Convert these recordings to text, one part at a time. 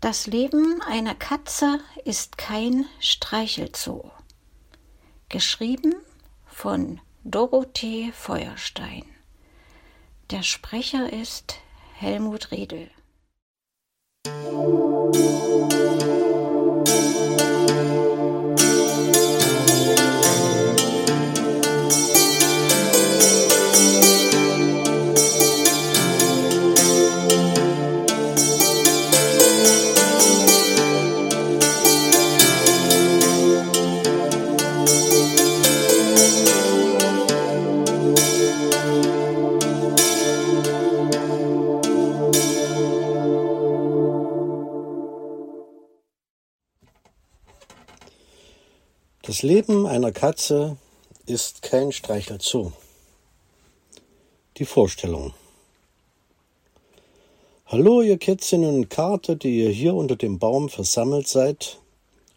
Das Leben einer Katze ist kein Streichelzoo. Geschrieben von Dorothee Feuerstein. Der Sprecher ist Helmut Riedel. Das Leben einer Katze ist kein Streichelzoo. Die Vorstellung. Hallo, ihr Kätzchen und Kater, die ihr hier unter dem Baum versammelt seid.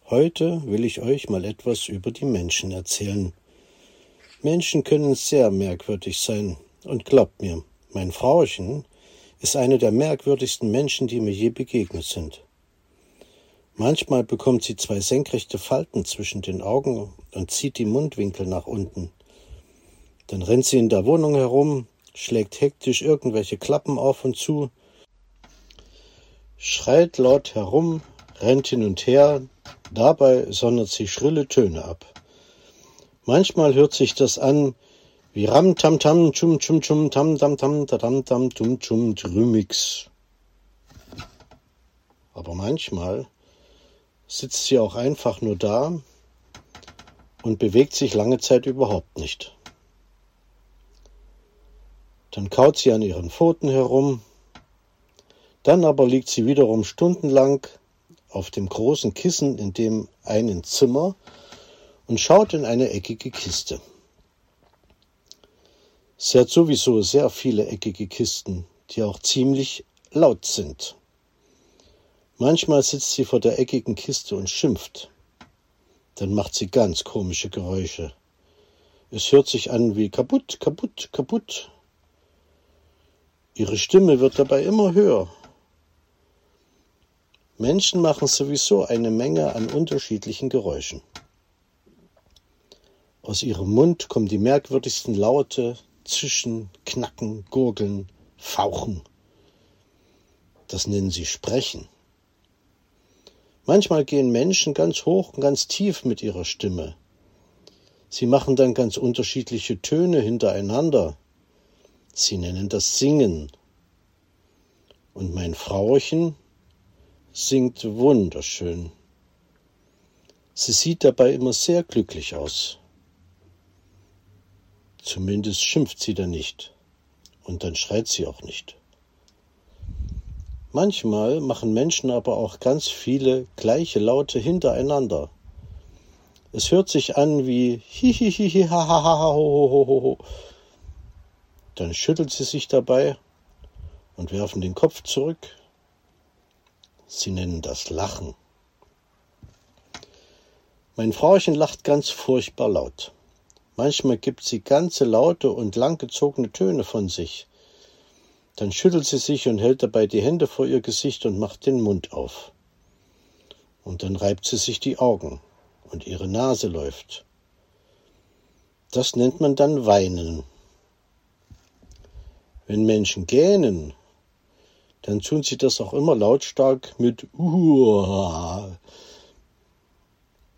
Heute will ich euch mal etwas über die Menschen erzählen. Menschen können sehr merkwürdig sein. Und glaubt mir, mein Frauchen ist eine der merkwürdigsten Menschen, die mir je begegnet sind. Manchmal bekommt sie zwei senkrechte Falten zwischen den Augen und zieht die Mundwinkel nach unten. Dann rennt sie in der Wohnung herum, schlägt hektisch irgendwelche Klappen auf und zu, schreit laut herum, rennt hin und her, dabei sondert sie schrille Töne ab. Manchmal hört sich das an wie Ram Tam Tam Chum Chum Chum Tam Tam Tam Tam Tam Tum Chum Drümix. Aber manchmal sitzt sie auch einfach nur da und bewegt sich lange Zeit überhaupt nicht. Dann kaut sie an ihren Pfoten herum, dann aber liegt sie wiederum stundenlang auf dem großen Kissen in dem einen Zimmer und schaut in eine eckige Kiste. Sie hat sowieso sehr viele eckige Kisten, die auch ziemlich laut sind. Manchmal sitzt sie vor der eckigen Kiste und schimpft. Dann macht sie ganz komische Geräusche. Es hört sich an wie kaputt, kaputt, kaputt. Ihre Stimme wird dabei immer höher. Menschen machen sowieso eine Menge an unterschiedlichen Geräuschen. Aus ihrem Mund kommen die merkwürdigsten Laute, Zischen, Knacken, Gurgeln, Fauchen. Das nennen sie Sprechen. Manchmal gehen Menschen ganz hoch und ganz tief mit ihrer Stimme. Sie machen dann ganz unterschiedliche Töne hintereinander. Sie nennen das Singen. Und mein Frauchen singt wunderschön. Sie sieht dabei immer sehr glücklich aus. Zumindest schimpft sie dann nicht. Und dann schreit sie auch nicht. Manchmal machen Menschen aber auch ganz viele gleiche Laute hintereinander. Es hört sich an wie hihihihi ha ha ha ho ho ho ho. Dann schüttelt sie sich dabei und werfen den Kopf zurück. Sie nennen das Lachen. Mein Frauchen lacht ganz furchtbar laut. Manchmal gibt sie ganze laute und langgezogene Töne von sich. Dann schüttelt sie sich und hält dabei die Hände vor ihr Gesicht und macht den Mund auf. Und dann reibt sie sich die Augen und ihre Nase läuft. Das nennt man dann Weinen. Wenn Menschen gähnen, dann tun sie das auch immer lautstark mit Uah.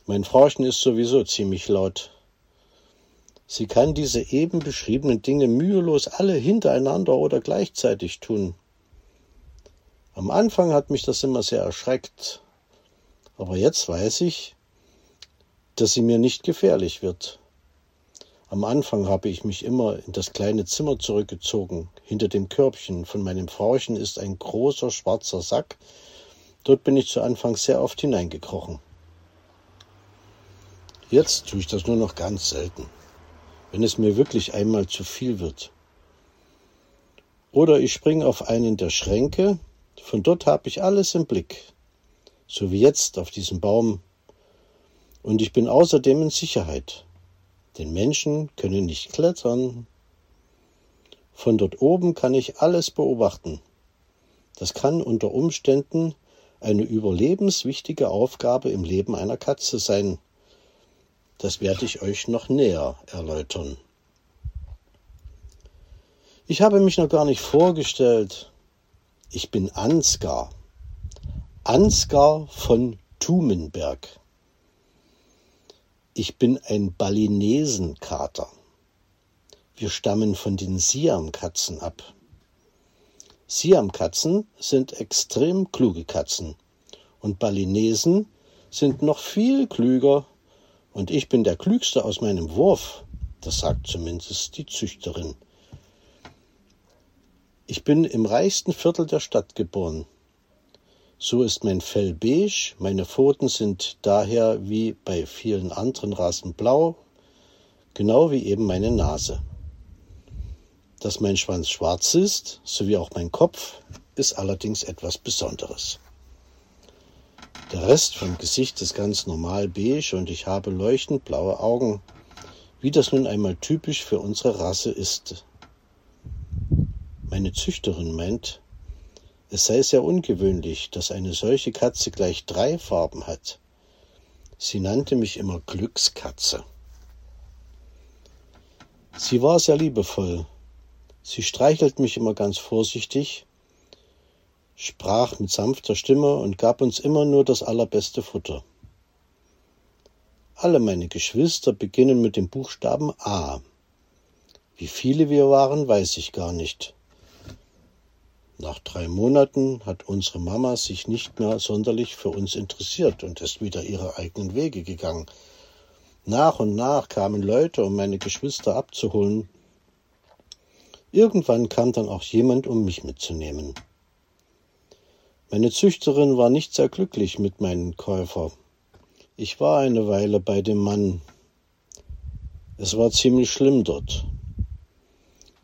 Mein Frauchen ist sowieso ziemlich laut. Sie kann diese eben beschriebenen Dinge mühelos alle hintereinander oder gleichzeitig tun. Am Anfang hat mich das immer sehr erschreckt, aber jetzt weiß ich, dass sie mir nicht gefährlich wird. Am Anfang habe ich mich immer in das kleine Zimmer zurückgezogen. Hinter dem Körbchen von meinem Frauchen ist ein großer schwarzer Sack. Dort bin ich zu Anfang sehr oft hineingekrochen. Jetzt tue ich das nur noch ganz selten wenn es mir wirklich einmal zu viel wird. Oder ich springe auf einen der Schränke, von dort habe ich alles im Blick, so wie jetzt auf diesem Baum. Und ich bin außerdem in Sicherheit, denn Menschen können nicht klettern. Von dort oben kann ich alles beobachten. Das kann unter Umständen eine überlebenswichtige Aufgabe im Leben einer Katze sein. Das werde ich euch noch näher erläutern. Ich habe mich noch gar nicht vorgestellt. Ich bin Ansgar. Ansgar von Thumenberg. Ich bin ein Balinesenkater. Wir stammen von den Siamkatzen ab. Siamkatzen sind extrem kluge Katzen und Balinesen sind noch viel klüger und ich bin der klügste aus meinem Wurf, das sagt zumindest die Züchterin. Ich bin im reichsten Viertel der Stadt geboren. So ist mein Fell beige, meine Pfoten sind daher wie bei vielen anderen Rassen blau, genau wie eben meine Nase. Dass mein Schwanz schwarz ist, sowie auch mein Kopf, ist allerdings etwas Besonderes. Der Rest vom Gesicht ist ganz normal beige und ich habe leuchtend blaue Augen, wie das nun einmal typisch für unsere Rasse ist. Meine Züchterin meint, es sei sehr ungewöhnlich, dass eine solche Katze gleich drei Farben hat. Sie nannte mich immer Glückskatze. Sie war sehr liebevoll. Sie streichelt mich immer ganz vorsichtig, sprach mit sanfter Stimme und gab uns immer nur das allerbeste Futter. Alle meine Geschwister beginnen mit dem Buchstaben A. Wie viele wir waren, weiß ich gar nicht. Nach drei Monaten hat unsere Mama sich nicht mehr sonderlich für uns interessiert und ist wieder ihre eigenen Wege gegangen. Nach und nach kamen Leute, um meine Geschwister abzuholen. Irgendwann kam dann auch jemand, um mich mitzunehmen. Meine Züchterin war nicht sehr glücklich mit meinem Käufer. Ich war eine Weile bei dem Mann. Es war ziemlich schlimm dort.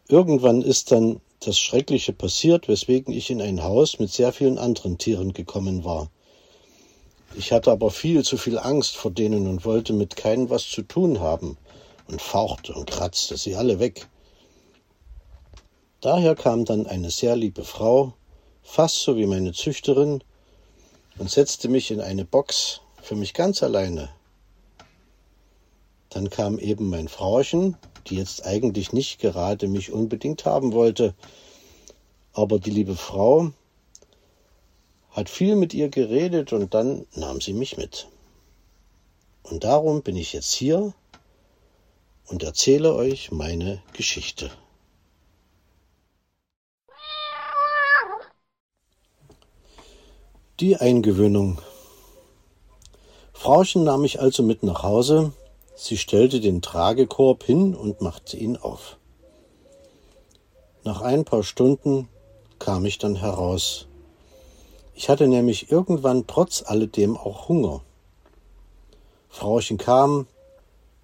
Irgendwann ist dann das Schreckliche passiert, weswegen ich in ein Haus mit sehr vielen anderen Tieren gekommen war. Ich hatte aber viel zu viel Angst vor denen und wollte mit keinem was zu tun haben und fauchte und kratzte sie alle weg. Daher kam dann eine sehr liebe Frau, fast so wie meine Züchterin, und setzte mich in eine Box für mich ganz alleine. Dann kam eben mein Frauchen, die jetzt eigentlich nicht gerade mich unbedingt haben wollte. Aber die liebe Frau hat viel mit ihr geredet und dann nahm sie mich mit. Und darum bin ich jetzt hier und erzähle euch meine Geschichte. Die Eingewöhnung. Frauchen nahm mich also mit nach Hause Sie stellte den Tragekorb hin und machte ihn auf. Nach ein paar Stunden kam ich dann heraus. Ich hatte nämlich irgendwann trotz alledem auch Hunger. Frauchen kam,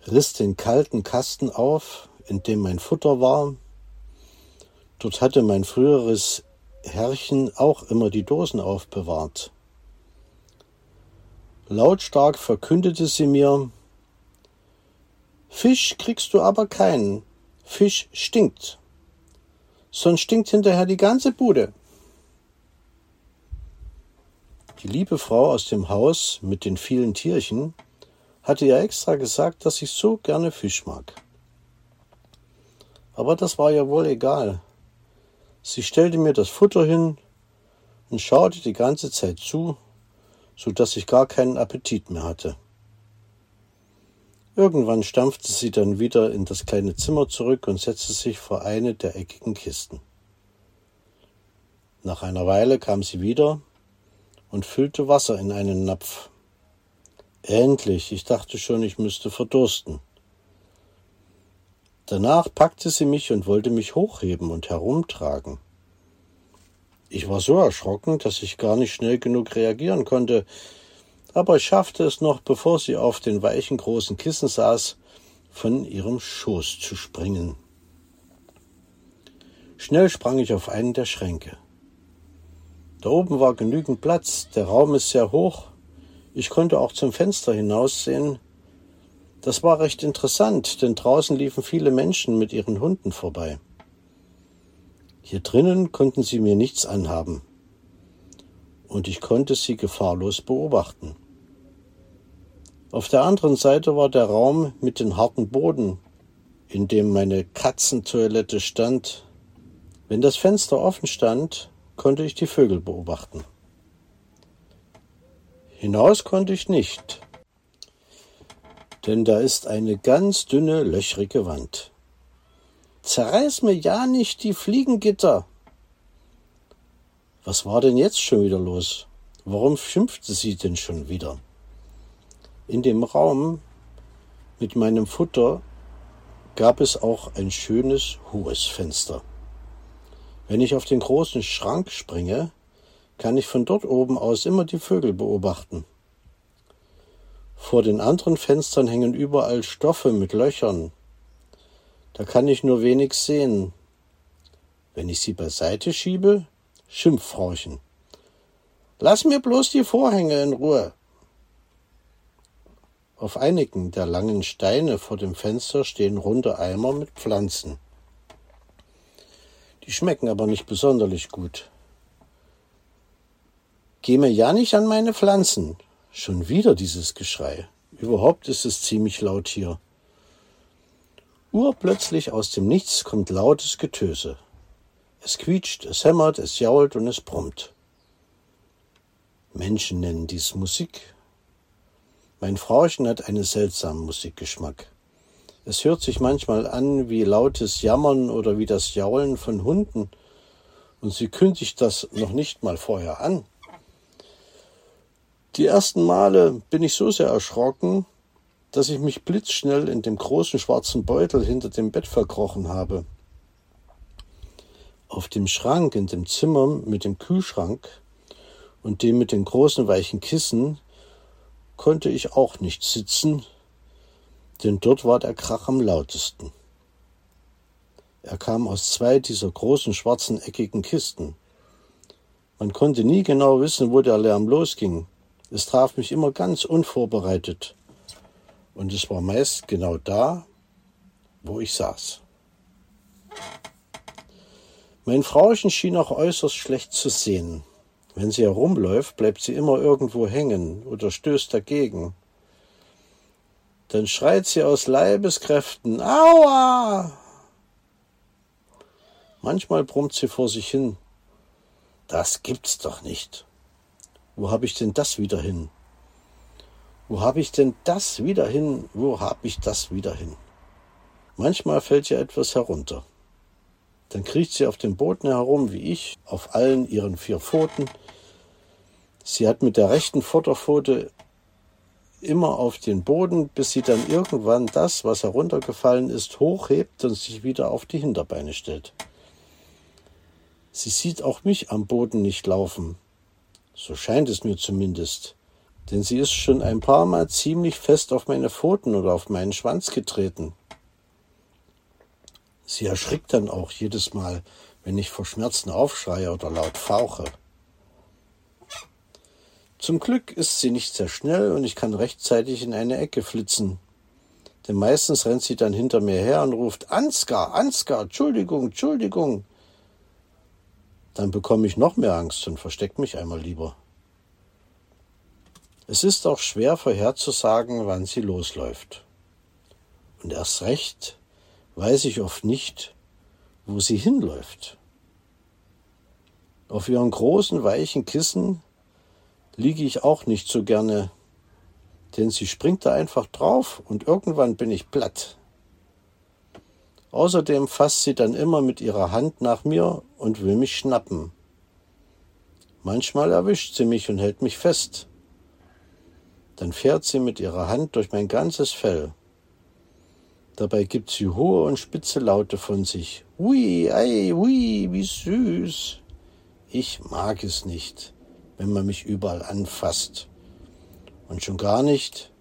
riss den kalten Kasten auf, in dem mein Futter war. Dort hatte mein früheres Herrchen auch immer die Dosen aufbewahrt. Lautstark verkündete sie mir, Fisch kriegst du aber keinen. Fisch stinkt. Sonst stinkt hinterher die ganze Bude. Die liebe Frau aus dem Haus mit den vielen Tierchen hatte ja extra gesagt, dass ich so gerne Fisch mag. Aber das war ja wohl egal. Sie stellte mir das Futter hin und schaute die ganze Zeit zu, so dass ich gar keinen Appetit mehr hatte. Irgendwann stampfte sie dann wieder in das kleine Zimmer zurück und setzte sich vor eine der eckigen Kisten. Nach einer Weile kam sie wieder und füllte Wasser in einen Napf. Endlich, ich dachte schon, ich müsste verdursten. Danach packte sie mich und wollte mich hochheben und herumtragen. Ich war so erschrocken, dass ich gar nicht schnell genug reagieren konnte aber ich schaffte es noch, bevor sie auf den weichen großen Kissen saß, von ihrem Schoß zu springen. Schnell sprang ich auf einen der Schränke. Da oben war genügend Platz, der Raum ist sehr hoch, ich konnte auch zum Fenster hinaussehen. Das war recht interessant, denn draußen liefen viele Menschen mit ihren Hunden vorbei. Hier drinnen konnten sie mir nichts anhaben. und ich konnte sie gefahrlos beobachten. Auf der anderen Seite war der Raum mit dem harten Boden, in dem meine Katzentoilette stand. Wenn das Fenster offen stand, konnte ich die Vögel beobachten. Hinaus konnte ich nicht, denn da ist eine ganz dünne, löchrige Wand. Zerreiß mir ja nicht die Fliegengitter. Was war denn jetzt schon wieder los? Warum schimpfte sie denn schon wieder? In dem Raum mit meinem Futter gab es auch ein schönes, hohes Fenster. Wenn ich auf den großen Schrank springe, kann ich von dort oben aus immer die Vögel beobachten. Vor den anderen Fenstern hängen überall Stoffe mit Löchern. Da kann ich nur wenig sehen. Wenn ich sie beiseite schiebe, Schimpffrauchen. Lass mir bloß die Vorhänge in Ruhe. Auf einigen der langen Steine vor dem Fenster stehen runde Eimer mit Pflanzen. Die schmecken aber nicht besonderlich gut. Geh mir ja nicht an meine Pflanzen. Schon wieder dieses Geschrei. Überhaupt ist es ziemlich laut hier. Urplötzlich aus dem Nichts kommt lautes Getöse. Es quietscht, es hämmert, es jault und es brummt. Menschen nennen dies Musik. Mein Frauchen hat einen seltsamen Musikgeschmack. Es hört sich manchmal an wie lautes Jammern oder wie das Jaulen von Hunden, und sie kündigt das noch nicht mal vorher an. Die ersten Male bin ich so sehr erschrocken, dass ich mich blitzschnell in dem großen schwarzen Beutel hinter dem Bett verkrochen habe. Auf dem Schrank in dem Zimmer mit dem Kühlschrank und dem mit den großen weichen Kissen konnte ich auch nicht sitzen, denn dort war der Krach am lautesten. Er kam aus zwei dieser großen schwarzen eckigen Kisten. Man konnte nie genau wissen, wo der Lärm losging. Es traf mich immer ganz unvorbereitet. Und es war meist genau da, wo ich saß. Mein Frauchen schien auch äußerst schlecht zu sehen. Wenn sie herumläuft, bleibt sie immer irgendwo hängen oder stößt dagegen. Dann schreit sie aus Leibeskräften Aua. Manchmal brummt sie vor sich hin. Das gibt's doch nicht. Wo habe ich denn das wieder hin? Wo habe ich denn das wieder hin? Wo habe ich das wieder hin? Manchmal fällt ihr etwas herunter. Dann kriecht sie auf dem Boden herum wie ich, auf allen ihren vier Pfoten. Sie hat mit der rechten Vorderpfote immer auf den Boden, bis sie dann irgendwann das, was heruntergefallen ist, hochhebt und sich wieder auf die Hinterbeine stellt. Sie sieht auch mich am Boden nicht laufen. So scheint es mir zumindest. Denn sie ist schon ein paar Mal ziemlich fest auf meine Pfoten oder auf meinen Schwanz getreten. Sie erschrickt dann auch jedes Mal, wenn ich vor Schmerzen aufschreie oder laut fauche. Zum Glück ist sie nicht sehr schnell und ich kann rechtzeitig in eine Ecke flitzen. Denn meistens rennt sie dann hinter mir her und ruft Ansgar, Ansgar, Entschuldigung, Entschuldigung. Dann bekomme ich noch mehr Angst und versteck mich einmal lieber. Es ist auch schwer vorherzusagen, wann sie losläuft. Und erst recht, weiß ich oft nicht, wo sie hinläuft. Auf ihren großen, weichen Kissen liege ich auch nicht so gerne, denn sie springt da einfach drauf und irgendwann bin ich platt. Außerdem fasst sie dann immer mit ihrer Hand nach mir und will mich schnappen. Manchmal erwischt sie mich und hält mich fest. Dann fährt sie mit ihrer Hand durch mein ganzes Fell. Dabei gibt sie hohe und spitze Laute von sich. Hui, ei, hui, wie süß. Ich mag es nicht, wenn man mich überall anfasst. Und schon gar nicht,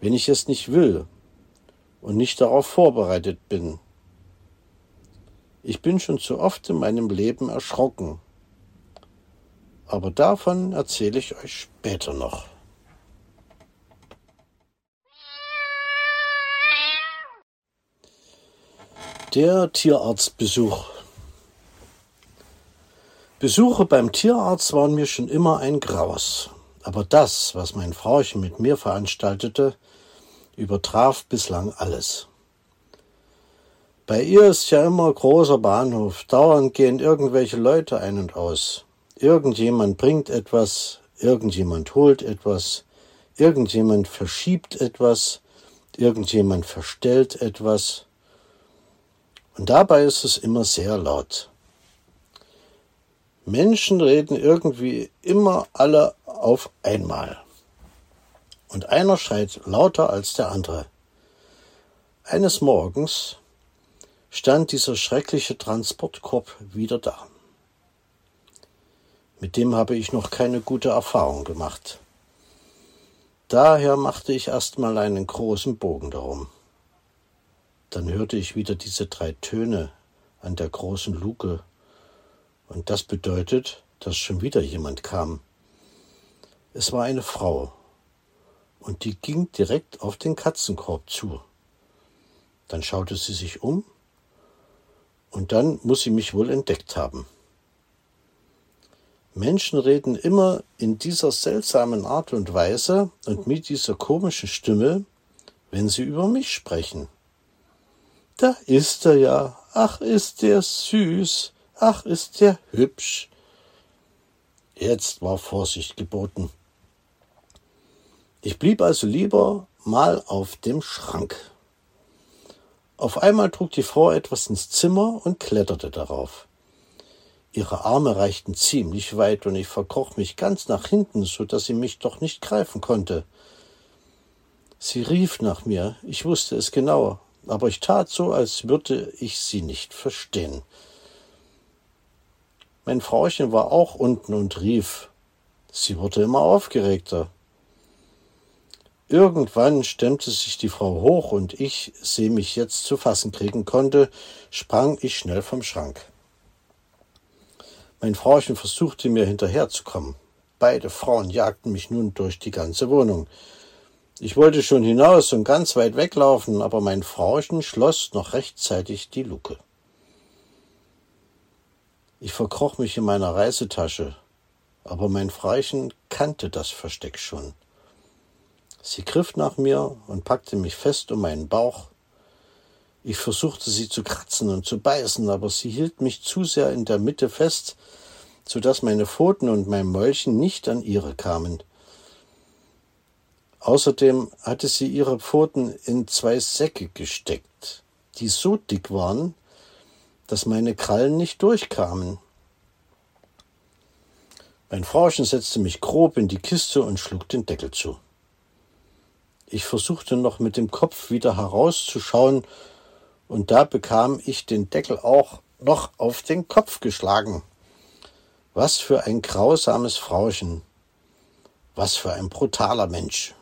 wenn ich es nicht will und nicht darauf vorbereitet bin. Ich bin schon zu oft in meinem Leben erschrocken. Aber davon erzähle ich euch später noch. Der Tierarztbesuch. Besuche beim Tierarzt waren mir schon immer ein Graus. Aber das, was mein Frauchen mit mir veranstaltete, übertraf bislang alles. Bei ihr ist ja immer großer Bahnhof. Dauernd gehen irgendwelche Leute ein und aus. Irgendjemand bringt etwas, irgendjemand holt etwas, irgendjemand verschiebt etwas, irgendjemand verstellt etwas. Und dabei ist es immer sehr laut. Menschen reden irgendwie immer alle auf einmal. Und einer schreit lauter als der andere. Eines Morgens stand dieser schreckliche Transportkorb wieder da. Mit dem habe ich noch keine gute Erfahrung gemacht. Daher machte ich erstmal einen großen Bogen darum. Dann hörte ich wieder diese drei Töne an der großen Luke und das bedeutet, dass schon wieder jemand kam. Es war eine Frau, und die ging direkt auf den Katzenkorb zu. Dann schaute sie sich um, und dann muss sie mich wohl entdeckt haben. Menschen reden immer in dieser seltsamen Art und Weise und mit dieser komischen Stimme, wenn sie über mich sprechen. Da ist er ja, ach ist der süß, Ach, ist der hübsch. Jetzt war Vorsicht geboten. Ich blieb also lieber mal auf dem Schrank. Auf einmal trug die Frau etwas ins Zimmer und kletterte darauf. Ihre Arme reichten ziemlich weit und ich verkroch mich ganz nach hinten, so dass sie mich doch nicht greifen konnte. Sie rief nach mir, ich wusste es genau, aber ich tat so, als würde ich sie nicht verstehen. Mein Frauchen war auch unten und rief. Sie wurde immer aufgeregter. Irgendwann stemmte sich die Frau hoch und ich, sie mich jetzt zu fassen kriegen konnte, sprang ich schnell vom Schrank. Mein Frauchen versuchte mir hinterherzukommen. Beide Frauen jagten mich nun durch die ganze Wohnung. Ich wollte schon hinaus und ganz weit weglaufen, aber mein Frauchen schloss noch rechtzeitig die Luke. Ich verkroch mich in meiner Reisetasche, aber mein Freichen kannte das Versteck schon. Sie griff nach mir und packte mich fest um meinen Bauch. Ich versuchte sie zu kratzen und zu beißen, aber sie hielt mich zu sehr in der Mitte fest, so dass meine Pfoten und mein Mäulchen nicht an ihre kamen. Außerdem hatte sie ihre Pfoten in zwei Säcke gesteckt, die so dick waren, dass meine Krallen nicht durchkamen. Mein Frauchen setzte mich grob in die Kiste und schlug den Deckel zu. Ich versuchte noch mit dem Kopf wieder herauszuschauen, und da bekam ich den Deckel auch noch auf den Kopf geschlagen. Was für ein grausames Frauchen. Was für ein brutaler Mensch.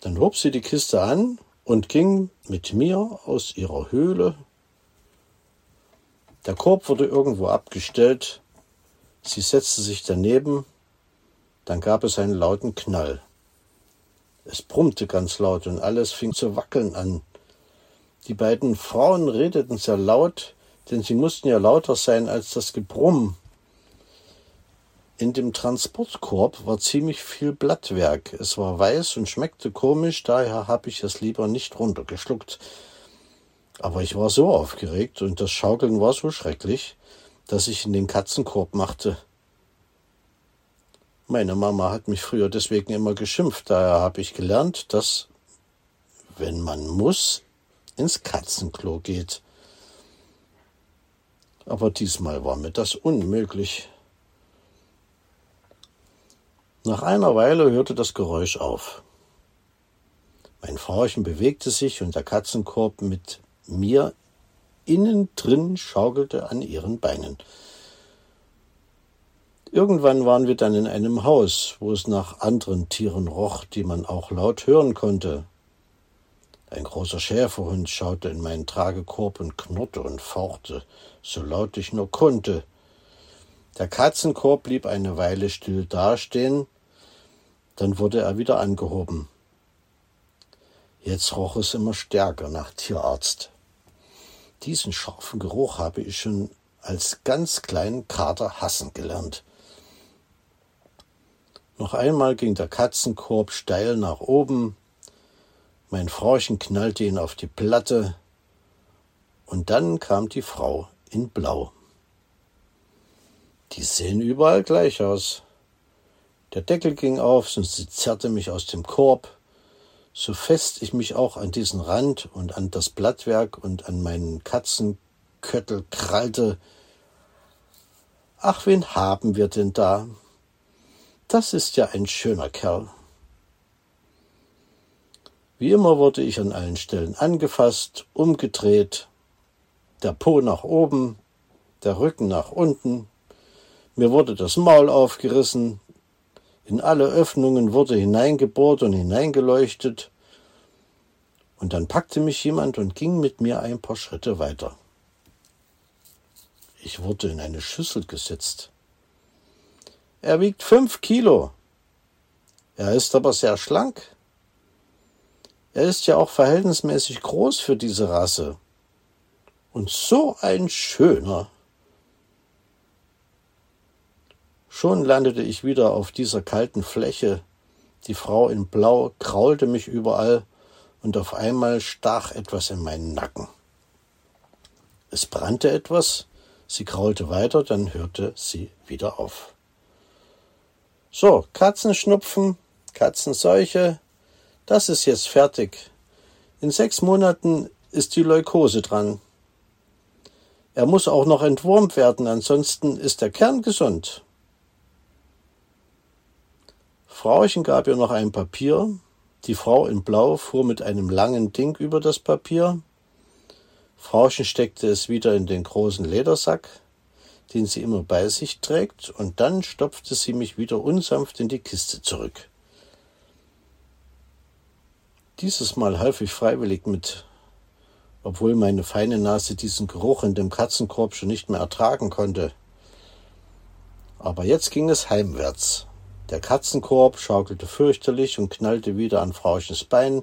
Dann hob sie die Kiste an und ging mit mir aus ihrer Höhle der Korb wurde irgendwo abgestellt. Sie setzte sich daneben. Dann gab es einen lauten Knall. Es brummte ganz laut und alles fing zu wackeln an. Die beiden Frauen redeten sehr laut, denn sie mussten ja lauter sein als das Gebrumm. In dem Transportkorb war ziemlich viel Blattwerk. Es war weiß und schmeckte komisch, daher habe ich es lieber nicht runtergeschluckt. Aber ich war so aufgeregt und das Schaukeln war so schrecklich, dass ich in den Katzenkorb machte. Meine Mama hat mich früher deswegen immer geschimpft, daher habe ich gelernt, dass, wenn man muss, ins Katzenklo geht. Aber diesmal war mir das unmöglich. Nach einer Weile hörte das Geräusch auf. Mein Frauchen bewegte sich und der Katzenkorb mit mir innen drin schaukelte an ihren Beinen. Irgendwann waren wir dann in einem Haus, wo es nach anderen Tieren roch, die man auch laut hören konnte. Ein großer Schäferhund schaute in meinen Tragekorb und knurrte und fauchte, so laut ich nur konnte. Der Katzenkorb blieb eine Weile still dastehen, dann wurde er wieder angehoben. Jetzt roch es immer stärker nach Tierarzt. Diesen scharfen Geruch habe ich schon als ganz kleinen Kater hassen gelernt. Noch einmal ging der Katzenkorb steil nach oben, mein Frauchen knallte ihn auf die Platte, und dann kam die Frau in Blau. Die sehen überall gleich aus. Der Deckel ging auf und sie zerrte mich aus dem Korb, so fest ich mich auch an diesen Rand und an das Blattwerk und an meinen Katzenköttel krallte. Ach, wen haben wir denn da? Das ist ja ein schöner Kerl. Wie immer wurde ich an allen Stellen angefasst, umgedreht, der Po nach oben, der Rücken nach unten, mir wurde das Maul aufgerissen, in alle Öffnungen wurde hineingebohrt und hineingeleuchtet, und dann packte mich jemand und ging mit mir ein paar Schritte weiter. Ich wurde in eine Schüssel gesetzt. Er wiegt fünf Kilo. Er ist aber sehr schlank. Er ist ja auch verhältnismäßig groß für diese Rasse. Und so ein schöner. Schon landete ich wieder auf dieser kalten Fläche. Die Frau in Blau kraulte mich überall und auf einmal stach etwas in meinen Nacken. Es brannte etwas, sie kraulte weiter, dann hörte sie wieder auf. So, Katzenschnupfen, Katzenseuche, das ist jetzt fertig. In sechs Monaten ist die Leukose dran. Er muss auch noch entwurmt werden, ansonsten ist der Kern gesund. Frauchen gab ihr noch ein Papier. Die Frau in Blau fuhr mit einem langen Ding über das Papier. Frauchen steckte es wieder in den großen Ledersack, den sie immer bei sich trägt, und dann stopfte sie mich wieder unsanft in die Kiste zurück. Dieses Mal half ich freiwillig mit, obwohl meine feine Nase diesen Geruch in dem Katzenkorb schon nicht mehr ertragen konnte. Aber jetzt ging es heimwärts. Der Katzenkorb schaukelte fürchterlich und knallte wieder an Frauchens Bein.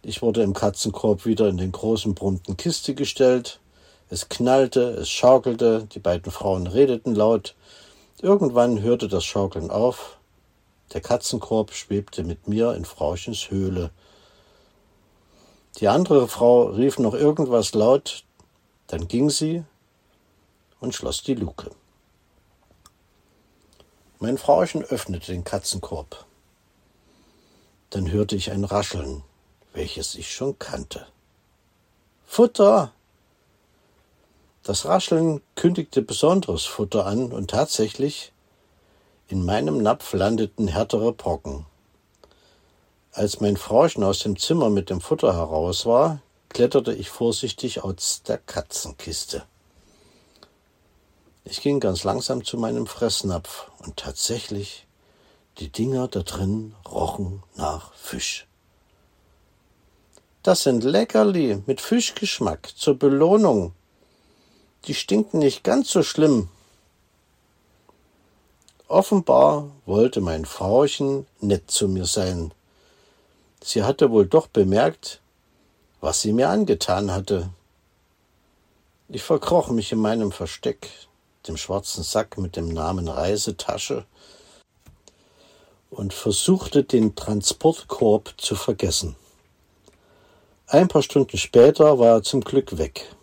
Ich wurde im Katzenkorb wieder in den großen brummten Kiste gestellt. Es knallte, es schaukelte, die beiden Frauen redeten laut. Irgendwann hörte das Schaukeln auf. Der Katzenkorb schwebte mit mir in Frauchens Höhle. Die andere Frau rief noch irgendwas laut, dann ging sie und schloss die Luke. Mein Frauchen öffnete den Katzenkorb. Dann hörte ich ein Rascheln, welches ich schon kannte. Futter! Das Rascheln kündigte besonderes Futter an und tatsächlich in meinem Napf landeten härtere Brocken. Als mein Frauchen aus dem Zimmer mit dem Futter heraus war, kletterte ich vorsichtig aus der Katzenkiste. Ich ging ganz langsam zu meinem Fressnapf und tatsächlich, die Dinger da drin rochen nach Fisch. Das sind Leckerli mit Fischgeschmack zur Belohnung. Die stinken nicht ganz so schlimm. Offenbar wollte mein Frauchen nett zu mir sein. Sie hatte wohl doch bemerkt, was sie mir angetan hatte. Ich verkroch mich in meinem Versteck, dem schwarzen Sack mit dem Namen Reisetasche und versuchte den Transportkorb zu vergessen. Ein paar Stunden später war er zum Glück weg,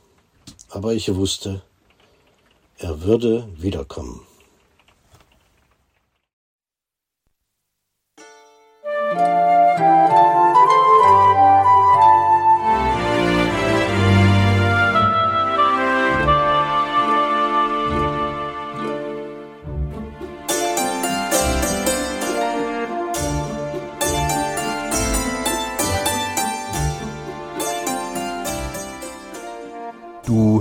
aber ich wusste, er würde wiederkommen.